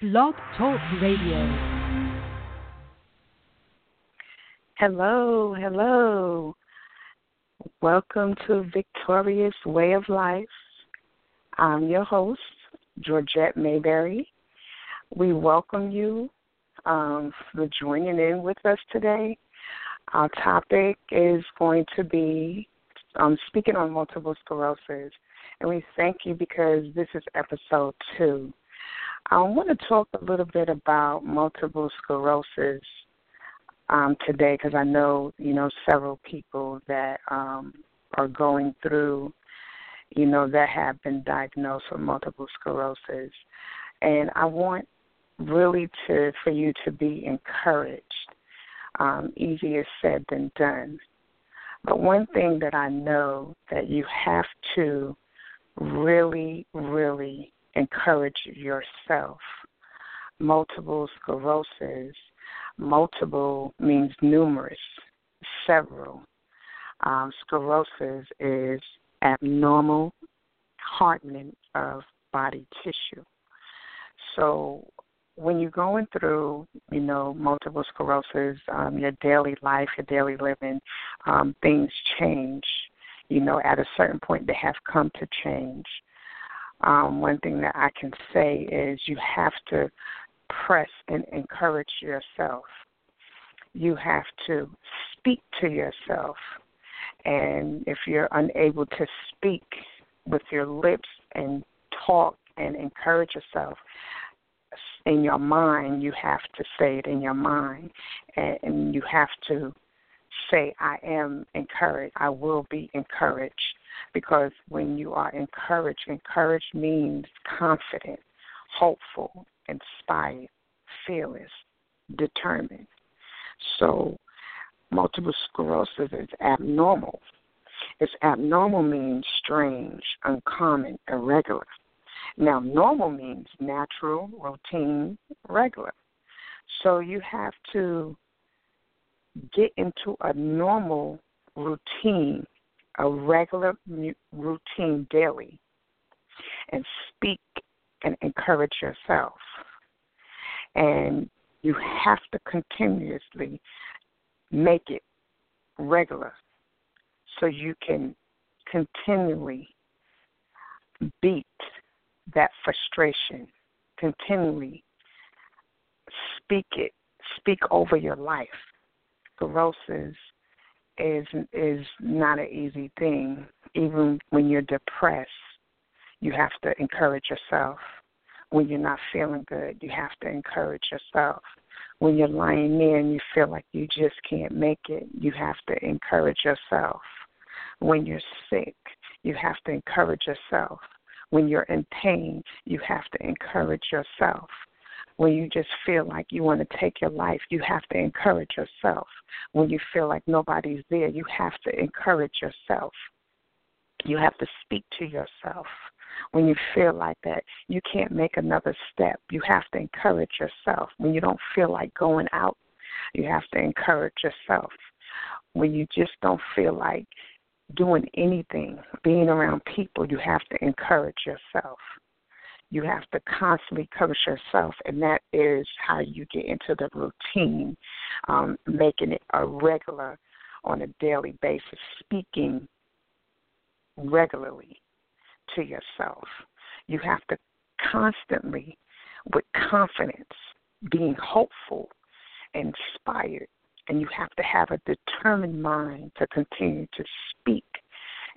Blog Talk Radio. Hello, hello. Welcome to Victorious Way of Life. I'm your host, Georgette Mayberry. We welcome you um, for joining in with us today. Our topic is going to be um, speaking on multiple sclerosis, and we thank you because this is episode two. I want to talk a little bit about multiple sclerosis um, today because I know you know several people that um, are going through, you know, that have been diagnosed with multiple sclerosis, and I want really to for you to be encouraged. Um, easier said than done. But one thing that I know that you have to really, really encourage yourself. Multiple sclerosis, multiple means numerous, several. Um, sclerosis is abnormal hardening of body tissue. So when you're going through, you know, multiple sclerosis, um, your daily life, your daily living, um, things change. You know, at a certain point, they have come to change um, one thing that I can say is you have to press and encourage yourself. You have to speak to yourself. And if you're unable to speak with your lips and talk and encourage yourself, in your mind, you have to say it in your mind. And you have to say, I am encouraged. I will be encouraged because when you are encouraged, encouraged means confident, hopeful, inspired, fearless, determined. So, multiple sclerosis is abnormal. It's abnormal means strange, uncommon, irregular. Now, normal means natural, routine, regular. So you have to get into a normal routine a regular routine daily and speak and encourage yourself. And you have to continuously make it regular so you can continually beat that frustration, continually speak it, speak over your life. Sclerosis is is not an easy thing. Even when you're depressed, you have to encourage yourself. When you're not feeling good, you have to encourage yourself. When you're lying there and you feel like you just can't make it, you have to encourage yourself. When you're sick, you have to encourage yourself. When you're in pain, you have to encourage yourself when you just feel like you want to take your life, you have to encourage yourself. When you feel like nobody's there, you have to encourage yourself. You have to speak to yourself. When you feel like that, you can't make another step. You have to encourage yourself. When you don't feel like going out, you have to encourage yourself. When you just don't feel like doing anything, being around people, you have to encourage yourself you have to constantly coach yourself, and that is how you get into the routine, um, making it a regular on a daily basis, speaking regularly to yourself. You have to constantly, with confidence, being hopeful, inspired, and you have to have a determined mind to continue to speak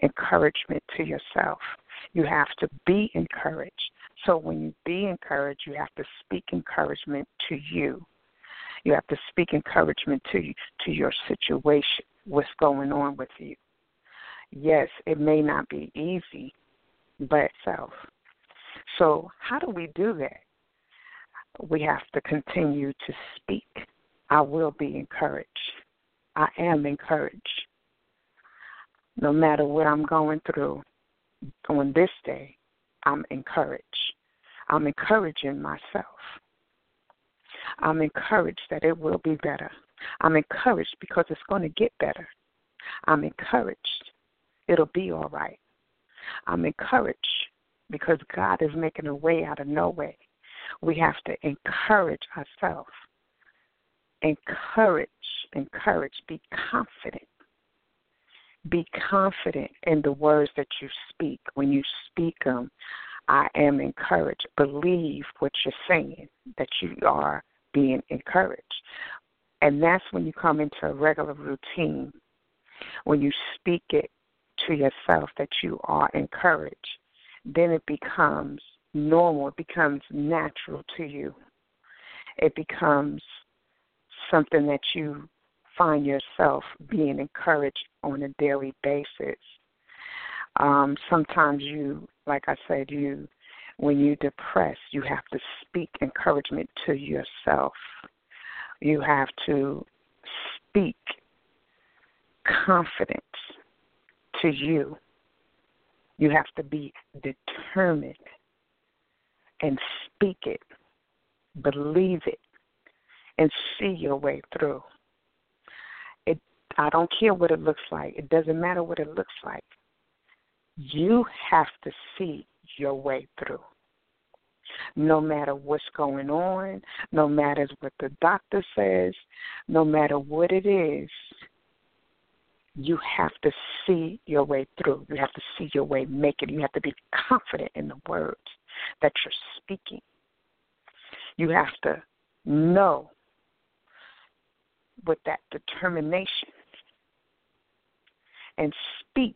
encouragement to yourself. You have to be encouraged. So when you be encouraged, you have to speak encouragement to you. You have to speak encouragement to you, to your situation, what's going on with you. Yes, it may not be easy, by itself. So how do we do that? We have to continue to speak. I will be encouraged. I am encouraged. No matter what I'm going through on this day, I'm encouraged. I'm encouraging myself. I'm encouraged that it will be better. I'm encouraged because it's going to get better. I'm encouraged. It'll be all right. I'm encouraged because God is making a way out of no way. We have to encourage ourselves. Encourage, encourage, be confident. Be confident in the words that you speak. When you speak them, I am encouraged. Believe what you're saying, that you are being encouraged. And that's when you come into a regular routine, when you speak it to yourself that you are encouraged, then it becomes normal, it becomes natural to you. It becomes something that you find yourself being encouraged on a daily basis. Um, sometimes you, like I said, you, when you're depressed, you have to speak encouragement to yourself. You have to speak confidence to you. You have to be determined and speak it, believe it, and see your way through. I don't care what it looks like. It doesn't matter what it looks like. You have to see your way through. No matter what's going on, no matter what the doctor says, no matter what it is, you have to see your way through. You have to see your way make it. You have to be confident in the words that you're speaking. You have to know with that determination and speak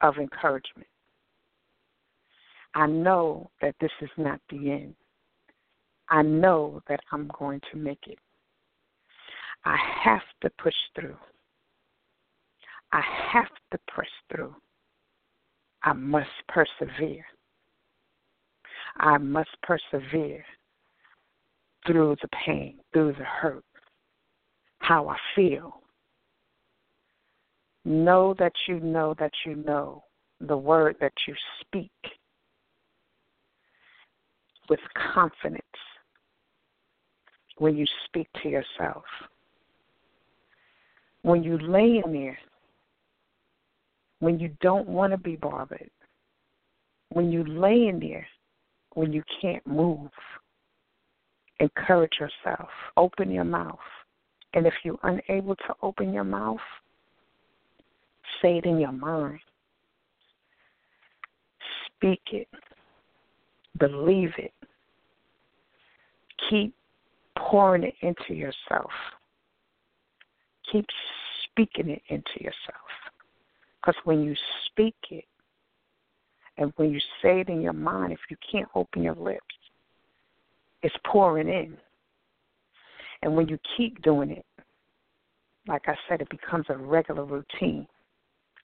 of encouragement. I know that this is not the end. I know that I'm going to make it. I have to push through. I have to press through. I must persevere. I must persevere through the pain, through the hurt, how I feel. Know that you know that you know the word that you speak with confidence when you speak to yourself. When you lay in there, when you don't want to be bothered, when you lay in there, when you can't move, encourage yourself. Open your mouth. And if you're unable to open your mouth, say it in your mind. Speak it. Believe it. Keep pouring it into yourself. Keep speaking it into yourself. Because when you speak it, and when you say it in your mind, if you can't open your lips, it's pouring in. And when you keep doing it, like I said, it becomes a regular routine.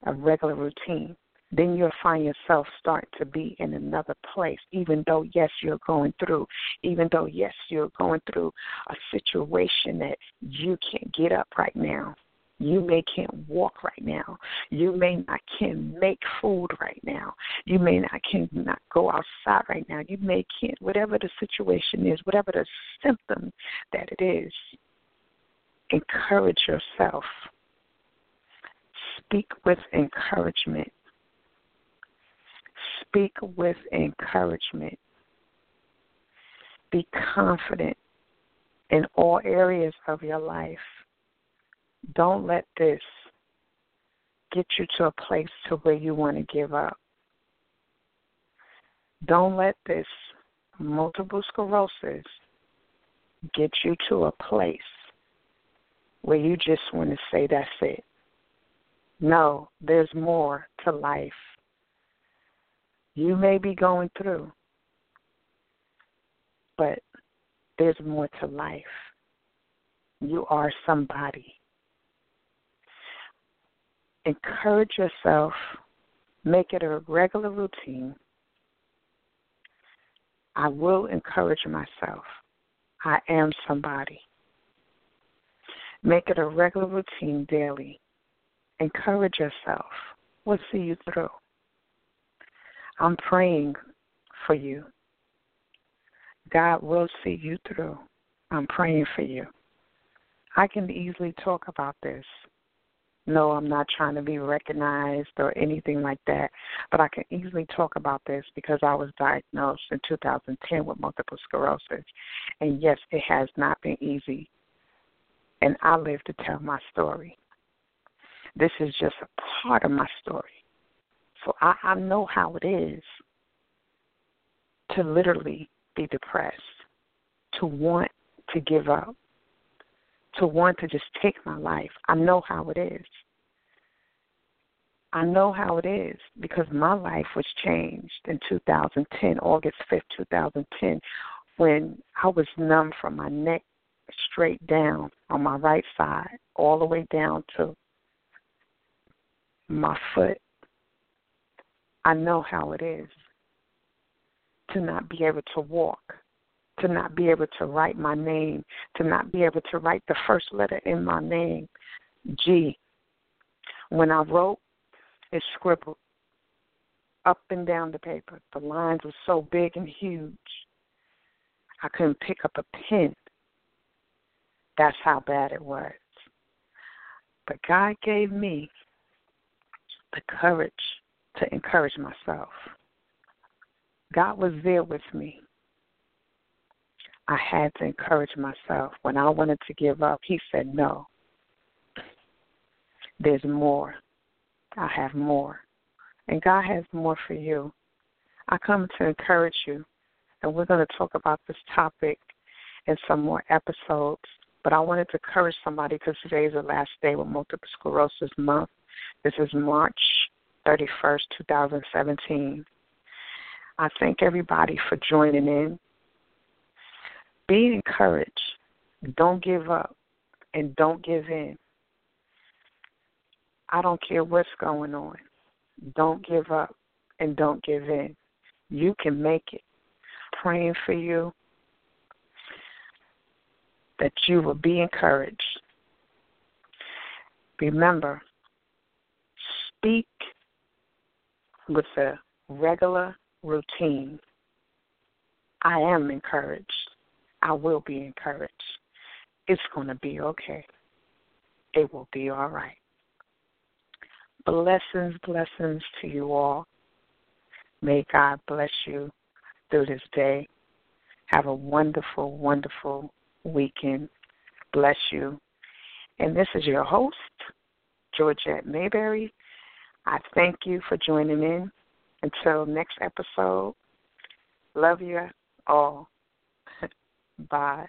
A regular routine. Then you'll find yourself start to be in another place, even though, yes, you're going through, even though, yes, you're going through a situation that you can't get up right now. You may can't walk right now. You may not can make food right now. You may not can not go outside right now. You may can't whatever the situation is, whatever the symptom that it is. Encourage yourself. Speak with encouragement. Speak with encouragement. Be confident in all areas of your life don't let this get you to a place to where you want to give up. Don't let this multiple sclerosis get you to a place where you just want to say that's it. No, there's more to life. You may be going through, but there's more to life. You are somebody encourage yourself, make it a regular routine. I will encourage myself. I am somebody. Make it a regular routine daily. Encourage yourself. We'll see you through. I'm praying for you. God will see you through. I'm praying for you. I can easily talk about this No, I'm not trying to be recognized or anything like that, but I can easily talk about this because I was diagnosed in 2010 with multiple sclerosis. And yes, it has not been easy. And I live to tell my story. This is just a part of my story. So I, I know how it is to literally be depressed, to want to give up, to want to just take my life. I know how it is. I know how it is because my life was changed in 2010, August 5th, 2010, when I was numb from my neck straight down on my right side, all the way down to my foot. I know how it is to not be able to walk, to not be able to write my name, to not be able to write the first letter in my name, G. When I wrote, it scribbled up and down the paper. The lines were so big and huge, I couldn't pick up a pen. That's how bad it was. But God gave me the courage to encourage myself. God was there with me. I had to encourage myself. When I wanted to give up, He said, No. There's more. I have more. And God has more for you. I come to encourage you. And we're going to talk about this topic in some more episodes. But I wanted to encourage somebody because today is the last day with Multiple Sclerosis Month. This is March 31st, 2017. I thank everybody for joining in. Be encouraged. Don't give up and don't give in. I don't care what's going on. Don't give up and don't give in. You can make it. Praying for you that you will be encouraged. Remember, speak with a regular routine. I am encouraged. I will be encouraged. It's going to be okay. It will be all right. Blessings, blessings to you all. May God bless you through this day. Have a wonderful, wonderful weekend. Bless you. And this is your host, Georgette Mayberry. I thank you for joining in. Until next episode, love you all. Bye.